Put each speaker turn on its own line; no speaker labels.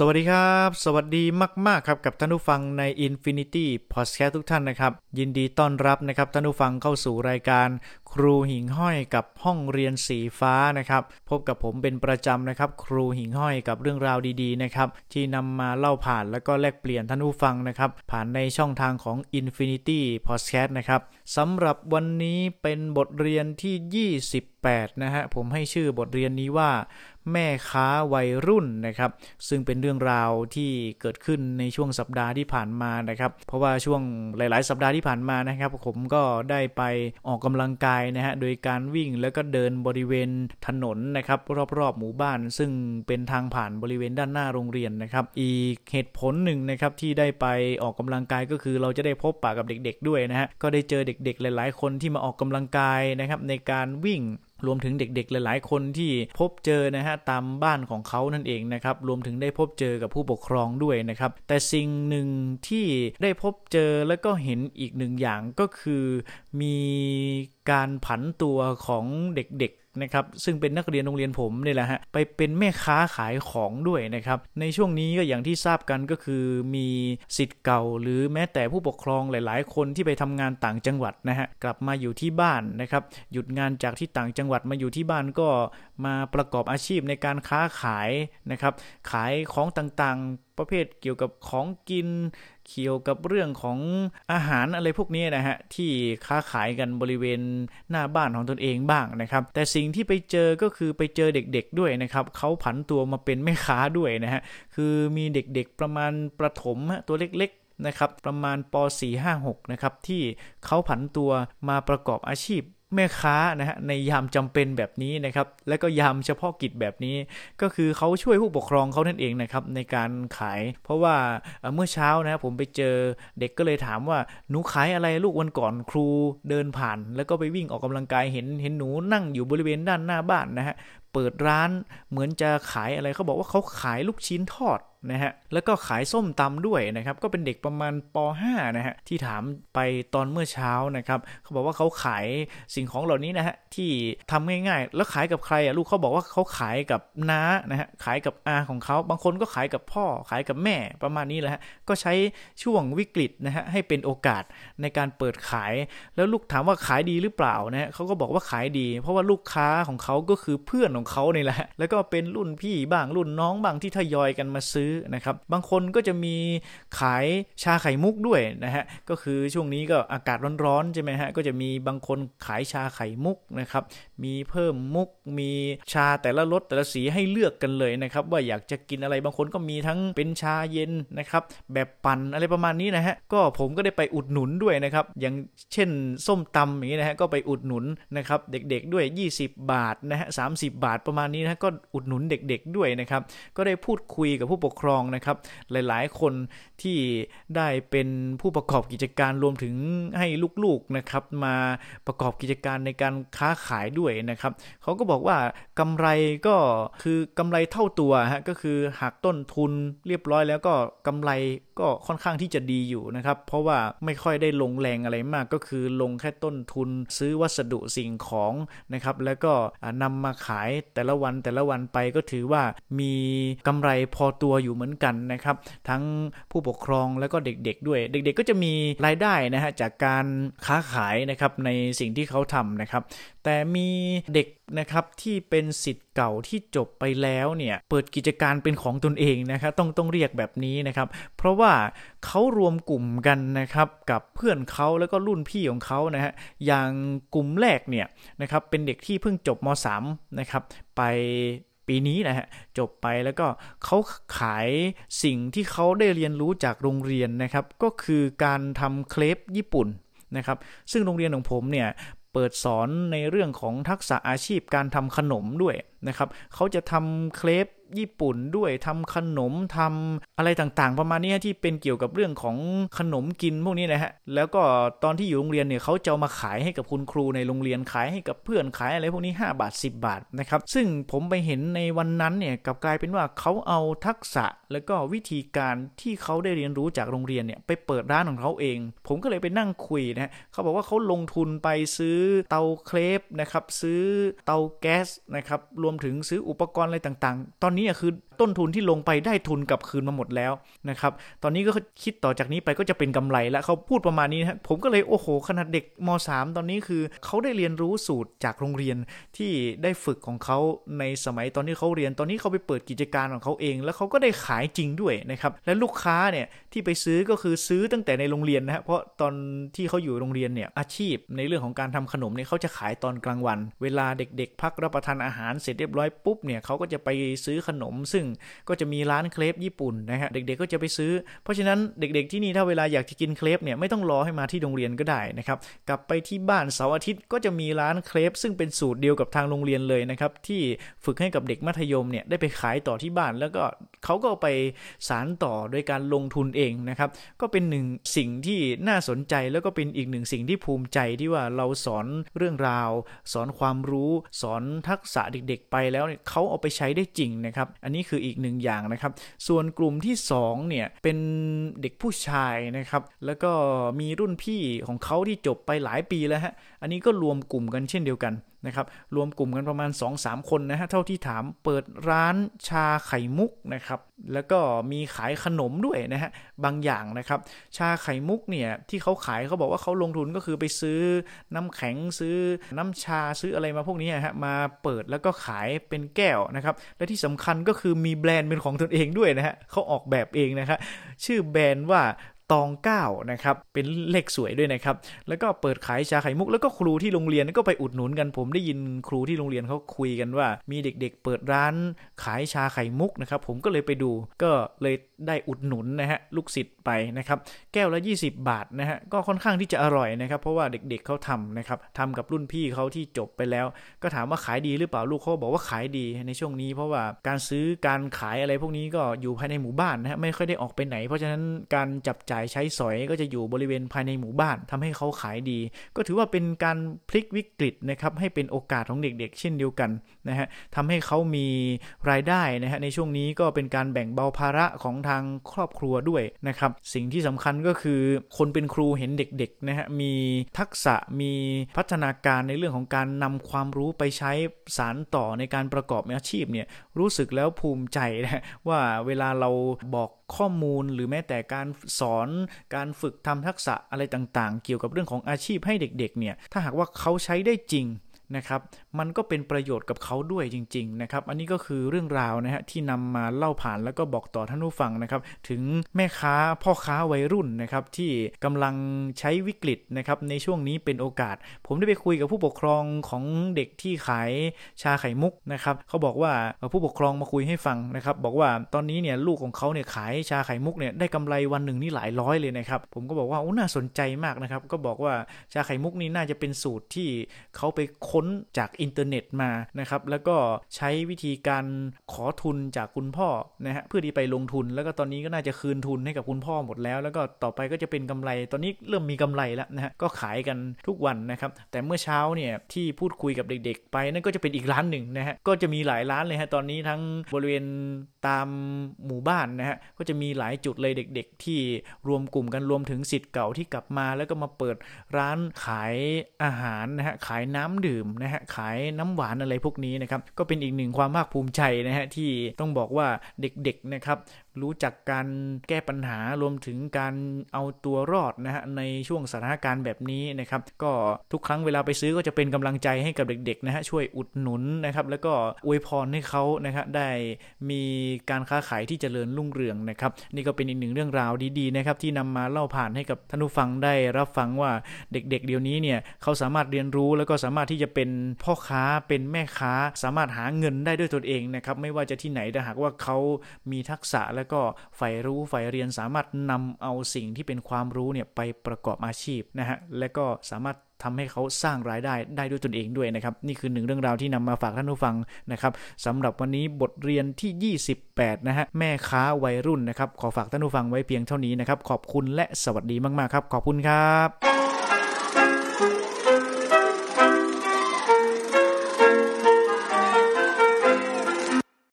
สวัสดีครับ สวัสดีมากๆครับกับท่านผู้ฟังใน Infinity Podcast ทุกท่านนะครับ ยินดีต้อนรับนะครับท่านผู้ฟังเข้าสู่รายการครูหิ่งห้อยกับห้องเรียนสีฟ้านะครับ พบกับผมเป็นประจำนะครับ ครูหิ่งห้อยกับเรื่องราวดีๆนะครับ ที่นำมาเล่าผ่านแล้วก็แลกเปลี่ยนท่านผู้ฟังนะครับ ผ่านในช่องทางของ Infinity Podcast นะครับสำหรับวันนี้เป็นบทเรียนที่ 28 นะฮะ ผมให้ชื่อบทเรียนนี้ว่าแม่ค้าวัยรุ่นนะครับ ซึ่งเป็นเรื่องราวที่เกิดขึ้นในช่วงสัปดาห์ที่ผ่านมานะครับ เพราะว่าช่วงหลาย ๆ สัปดาห์ที่ผ่านมานะครับ ผมก็ได้ไปออกกำลังกายนะฮะโดยการวิ่งแล้วก็เดินบริเวณถนนนะครับรอบๆหมู่บ้าน ซึ่งเป็นทางผ่านบริเวณด้านหน้าโรงเรียนนะครับ อีกเหตุผลหนึ่งนะครับที่ได้ไปออกกำลังกายก็คือเราจะได้พบปะกับเด็ก ๆ ด้วยนะฮะก็ได้เจอเด็ก ๆ หลาย ๆ คนที่มาออกกำลังกายนะครับในการวิ่ง รวมถึงเด็กๆ หลายๆ คนที่พบเจอนะฮะตามบ้านของเขานั่นเองนะครับ รวมถึงได้พบเจอกับผู้ปกครองด้วยนะครับ แต่สิ่งหนึ่งที่ได้พบเจอแล้วก็เห็นอีกหนึ่งอย่างก็คือมีการผันตัวของเด็กๆ นะครับซึ่งเป็นนักเรียนโรงเรียนผมนี่แหละฮะไปเป็นแม่ค้าขายของด้วยนะครับในช่วงนี้ก็อย่างที่ทราบกันก็คือมีสิทธิ์เก่า หรือแม้แต่ผู้ปกครองหลาย ๆ คนที่ไปทำงานต่างจังหวัดนะฮะกลับมาอยู่ที่บ้านนะครับหยุดงานจากที่ต่างจังหวัดมาอยู่ที่บ้านก็มาประกอบอาชีพในการค้าขายนะครับขายของต่างๆ ประเภทเกี่ยวกับของกิน เกี่ยวกับเรื่องของอาหารอะไรพวกนี้นะฮะที่ค้าขายกันบริเวณหน้าบ้านของตนเองบ้างนะครับ แต่สิ่งที่ไปเจอก็คือไปเจอเด็กๆด้วยนะครับเขาผันตัวมาเป็นแม่ค้าด้วยนะฮะคือมีเด็กๆประมาณประถมตัวเล็กๆนะครับประมาณป .456 นะครับที่เขาผันตัวมาประกอบอาชีพ แม่ค้านะฮะในยามจำเป็นแบบนี้นะครับ และก็ยามเฉพาะกิจแบบนี้ ก็คือเขาช่วยผู้ปกครองเขานั่นเองนะครับในการขาย เพราะว่าเมื่อเช้านะผมไปเจอเด็กก็เลยถามว่าหนูขายอะไรลูกวันก่อนครูเดินผ่าน แล้วก็ไปวิ่งออกกำลังกายเห็นเห็นหนูนั่งอยู่บริเวณด้านหน้าบ้านนะฮะเปิดร้านเหมือนจะขายอะไรเขาบอกว่าเขาขายลูกชิ้นทอดนะฮะแล้วก็ขายส้มตำด้วยนะครับก็เป็นเด็กประมาณป .5 นะฮะที่ถามไปตอนเมื่อเช้านะครับเขาบอกว่าเขาขายสิ่งของเหล่านี้นะฮะที่ทำง่ายๆ แล้วขายกับใครอะลูกเขาบอกว่าเขาขายกับน้านะฮะขายกับอาของเขาบางคนก็ขายกับพ่อขายกับแม่ประมาณนี้แหละฮะก็ใช้ช่วงวิกฤตนะฮะให้เป็นโอกาสในการเปิดขาย แล้วลูกถามว่าขายดีหรือเปล่านะฮะเขาก็บอกว่าขายดี เพราะว่าลูกค้าของเขาก็คือเพื่อนของเขาเนี่แหละแล้วก็เป็นรุ่นพี่บ้างรุ่นน้องบ้างที่ทยอยกันมาซื้อนะครับ บางคนก็จะมีขายชาไข่มุกด้วยนะฮะ ก็คือช่วงนี้ก็อากาศร้อนๆใช่ไหมฮะ ก็จะมีบางคนขายชาไข่มุกนะครับ มีเพิ่มมุก มีชาแต่ละรสแต่ละสีให้เลือกกันเลยนะครับ ว่าอยากจะกินอะไร บางคนก็มีทั้งเป็นชาเย็นนะครับ แบบปั่นอะไรประมาณนี้นะฮะ ก็ผมก็ได้ไปอุดหนุนด้วยนะครับ อย่างเช่นส้มตำอย่างนี้นะฮะ ก็ไปอุดหนุนนะครับเด็กๆด้วย 20 บาทนะฮะสาบาทประมาณนี้นะก็อุดหนุนเด็ก ๆด้วยนะครับ ก็ได้พูดคุยกับผู้ปกครองนะครับ หลายๆ คนที่ได้เป็นผู้ประกอบกิจการรวมถึงให้ลูกๆนะครับ มาประกอบกิจการในการค้าขายด้วยนะครับเขาก็บอกว่ากำไรก็คือกำไรเท่าตัวฮะก็คือหักต้นทุนเรียบร้อยแล้วก็กำไรก็ค่อนข้างที่จะดีอยู่นะครับ เพราะว่าไม่ค่อยได้ลงแรงอะไรมากก็คือลงแค่ต้นทุนซื้อวัสดุสิ่งของนะครับ แล้วก็นำมาขายแต่ละวันแต่ละวันไปก็ถือว่ามีกำไรพอตัวอยู่อยู่เหมือนกันนะครับ ทั้งผู้ปกครองแล้วก็เด็กๆด้วย เด็กๆก็จะมีรายได้นะฮะจากการค้าขายนะครับในสิ่งที่เขาทำนะครับ แต่มีเด็กนะครับที่เป็นสิทธิ์เก่าที่จบไปแล้วเนี่ยเปิดกิจการเป็นของตนเองนะครับต้องต้องเรียกแบบนี้นะครับเพราะว่าเขารวมกลุ่มกันนะครับกับเพื่อนเขาแล้วก็รุ่นพี่ของเขานะฮะอย่างกลุ่มแรกเนี่ยนะครับเป็นเด็กที่เพิ่งจบม .3 นะครับไป ปีนี้นะฮะจบไปแล้วก็เขาขายสิ่งที่เขาได้เรียนรู้จากโรงเรียนนะครับ ก็คือการทำเคลปญี่ปุ่นนะครับ ซึ่งโรงเรียนของผมเนี่ยเปิดสอนในเรื่องของทักษะอาชีพการทำขนมด้วยนะครับเขาจะทำเคลป ญี่ปุ่นด้วยทำขนมทำอะไรต่างๆ ประมาณนี้ที่เป็นเกี่ยวกับเรื่องของขนมกินพวกนี้นะฮะแล้วก็ตอนที่อยู่โรงเรียนเนี่ยเขาจะมาขายให้กับคุณครูในโรงเรียนขายให้กับเพื่อนขายอะไรพวกนี้ 5 บาท 10 บาทนะครับซึ่งผมไปเห็นในวันนั้นเนี่ยกลับกลายเป็นว่าเขาเอาทักษะแล้วก็วิธีการที่เขาได้เรียนรู้จากโรงเรียนเนี่ยไปเปิดร้านของเขาเอง ผมก็เลยไปนั่งคุยนะฮะเขาบอกว่าเขาลงทุนไปซื้อเตาเครปนะครับซื้อเตาแก๊สนะครับรวมถึงซื้ออุปกรณ์อะไรต่างๆ ตอนนี้คือ ต้นทุนที่ลงไปได้ทุนกลับคืนมาหมดแล้วนะครับ ตอนนี้ก็คิดต่อจากนี้ไปก็จะเป็นกำไรแล้วเขาพูดประมาณนี้นะผมก็เลยโอ้โหขนาดเด็กม .3 ตอนนี้คือเขาได้เรียนรู้สูตรจากโรงเรียนที่ได้ฝึกของเขาในสมัยตอนที่เขาเรียน ตอนนี้เขาไปเปิดกิจการของเขาเอง แล้วเขาก็ได้ขายจริงด้วยนะครับ และลูกค้าเนี่ยที่ไปซื้อก็คือซื้อตั้งแต่ในโรงเรียนนะฮะเพราะตอนที่เขาอยู่โรงเรียนเนี่ยอาชีพในเรื่องของการทำขนมเนี่ยเขาจะขายตอนกลางวัน เวลาเด็กๆ พักรับประทานอาหารเสร็จเรียบร้อยปุ๊บเนี่ยเขาก็จะไปซื้อขนม ซึ่งก็จะมีร้านเครปญี่ปุ่นนะฮะเด็กๆก็จะไปซื้อ เพราะฉะนั้นเด็กๆที่นี่ถ้าเวลาอยากจะกินเครปเนี่ยไม่ต้องรอให้มาที่โรงเรียนก็ได้นะครับกลับไปที่บ้านเสาร์อาทิตย์ก็จะมีร้านเครปซึ่งเป็นสูตรเดียวกับทางโรงเรียนเลยนะครับที่ฝึกให้กับเด็กมัธยมเนี่ยได้ไปขายต่อที่บ้านแล้วก็เขาก็ไปสารต่อโดยการลงทุนเองนะครับ ก็เป็นหนึ่งสิ่งที่น่าสนใจแล้วก็เป็นอีกหนึ่งสิ่งที่ภูมิใจที่ว่าเราสอนเรื่องราว สอนความรู้สอนทักษะเด็กๆ ไปแล้วเนี่ยเขาเอาไปใช้ได้จริงนะครับ อันนี้คืออีกหนึ่งอย่างนะครับ ส่วนกลุ่มที่2เนี่ยเป็นเด็กผู้ชายนะครับ แล้วก็มีรุ่นพี่ของเขาที่จบไปหลายปีแล้วฮะอันนี้ก็รวมกลุ่มกันเช่นเดียวกันนะครับ รวมกลุ่มกันประมาณ 2-3 คนนะฮะ เท่าที่ถามเปิดร้านชาไข่มุกนะครับ แล้วก็มีขายขนมด้วยนะฮะ บางอย่างนะครับ ชาไข่มุกเนี่ยที่เขาขายเขาบอกว่าเขาลงทุนก็คือไปซื้อน้ำแข็งซื้อน้ำชาซื้ออะไรมาพวกนี้ฮะ มาเปิดแล้วก็ขายเป็นแก้วนะครับ และที่สำคัญก็คือมีแบรนด์เป็นของตนเองด้วยนะฮะเขาออกแบบเองนะครับชื่อแบรนด์ว่า ตองเก้านะครับเป็นเลขสวยด้วยนะครับแล้วก็เปิดขายชาไข่มุก แล้วก็ครูที่โรงเรียนก็ไปอุดหนุนกัน ผมได้ยินครูที่โรงเรียนเขาคุยกันว่า มีเด็กๆ เปิดร้านขายชาไข่มุกนะครับผมก็เลยไปดูก็เลยได้อุดหนุนนะฮะลูกศิษย์ไปนะครับแก้วละ 20 บาทนะฮะก็ค่อนข้างที่จะอร่อยนะครับเพราะว่าเด็กๆเขาทำนะครับทำกับรุ่นพี่เขาที่จบไปแล้ว ก็ถามว่าขายดีหรือเปล่าลูกเขาบอกว่าขายดีในช่วงนี้ เพราะว่าการซื้อการขายอะไรพวกนี้ก็อยู่ภายในหมู่บ้านนะฮะไม่ค่อยได้ออกไปไหน เพราะฉะนั้นการจับจ่ายายใช้สอยก็จะอยู่บริเวณภายในหมู่บ้านทำให้เขาขายดี ก็ถือว่าเป็นการพลิกวิกฤตนะครับให้เป็นโอกาสของเด็กๆ เช่นเดียวกันนะฮะทำให้เขามีรายได้นะฮะในช่วงนี้ก็เป็นการแบ่งเบาภาระของทางครอบครัวด้วยนะครับสิ่งที่สำคัญก็คือคนเป็นครูเห็นเด็กๆนะฮะมีทักษะมีพัฒนาการในเรื่องของการนำความรู้ไปใช้สารต่อในการประกอบอาชีพเนี่ยรู้สึกแล้วภูมิใจนะว่าเวลาเราบอก ข้อมูลหรือแม้แต่การสอนการฝึกทำทักษะอะไรต่างๆ เกี่ยวกับเรื่องของอาชีพให้เด็กๆเนี่ยถ้าหากว่าเขาใช้ได้จริง นะครับมันก็เป็นประโยชน์กับเขาด้วยจริงๆนะครับอันนี้ก็คือเรื่องราวนะฮะที่นำมาเล่าผ่านแล้วก็บอกต่อท่านผู้ฟังนะครับถึงแม่ค้าพ่อค้าวัยรุ่นนะครับที่กำลังใช้วิกฤตนะครับในช่วงนี้เป็นโอกาส ผมได้ไปคุยกับผู้ปกครองของเด็กที่ขายชาไข่มุกนะครับเขาบอกว่าผู้ปกครองมาคุยให้ฟังนะครับบอกว่าตอนนี้เนี่ยลูกของเขาเนี่ยขายชาไข่มุกเนี่ยได้กำไรวันหนึ่งนี่หลายร้อยเลยนะครับผมก็บอกว่าโอ้น่าสนใจมากนะครับก็บอกว่าชาไข่มุกนี่น่าจะเป็นสูตรที่เขาไปค้นจากอินเทอร์เน็ตมานะครับแล้วก็ใช้วิธีการขอทุนจากคุณพ่อนะฮะเพื่อที่ไปลงทุน แล้วก็ตอนนี้ก็น่าจะคืนทุนให้กับคุณพ่อหมดแล้ว แล้วก็ต่อไปก็จะเป็นกำไร ตอนนี้เริ่มมีกำไรแล้วนะฮะก็ขายกันทุกวันนะครับ แต่เมื่อเช้าเนี่ยที่พูดคุยกับเด็ก ๆ ไปนั่นก็จะเป็นอีกร้านหนึ่งนะฮะก็จะมีหลายร้านเลยฮะตอนนี้ทั้งบริเวณตามหมู่บ้านนะฮะก็จะมีหลายจุดเลยเด็ก ๆ ที่รวมกลุ่มกันรวมถึงสิทธิ์เก่าที่กลับมา แล้วก็มาเปิดร้านขายอาหารนะฮะขายน้ำดื่มนะฮะขายน้ำหวานอะไรพวกนี้นะครับก็เป็นอีกหนึ่งความภาคภูมิใจนะฮะที่ต้องบอกว่าเด็กๆนะครับ รู้จักการแก้ปัญหารวมถึงการเอาตัวรอดนะฮะในช่วงสถานการณ์แบบนี้นะครับ ก็ทุกครั้งเวลาไปซื้อก็จะเป็นกำลังใจให้กับเด็กๆนะฮะช่วยอุดหนุนนะครับ แล้วก็อวยพรให้เขานะครับได้มีการค้าขายที่เจริญรุ่งเรืองนะครับ นี่ก็เป็นอีกหนึ่งเรื่องราวดีๆนะครับที่นำมาเล่าผ่านให้กับท่านผู้ฟังได้รับฟังว่าเด็กๆ เดี๋ยวนี้เนี่ยเขาสามารถเรียนรู้แล้วก็สามารถที่จะเป็นพ่อค้าเป็นแม่ค้า สามารถหาเงินได้ด้วยตนเองนะครับไม่ว่าจะที่ไหนแต่หากว่าเขามีทักษะและก็ใฝ่รู้ใฝ่เรียนสามารถนำเอาสิ่งที่เป็นความรู้เนี่ยไปประกอบอาชีพนะฮะและก็สามารถทำให้เขาสร้างรายได้ได้ด้วยตนเองด้วยนะครับ นี่คือหนึ่งเรื่องราวที่นำมาฝากท่านผู้ฟังนะครับสำหรับวันนี้บทเรียนที่ 28 นะฮะแม่ค้าวัยรุ่นนะครับ ขอฝากท่านผู้ฟังไว้เพียงเท่านี้นะครับ ขอบคุณและสวัสดีมาก ๆ ครับ ขอบคุณครับ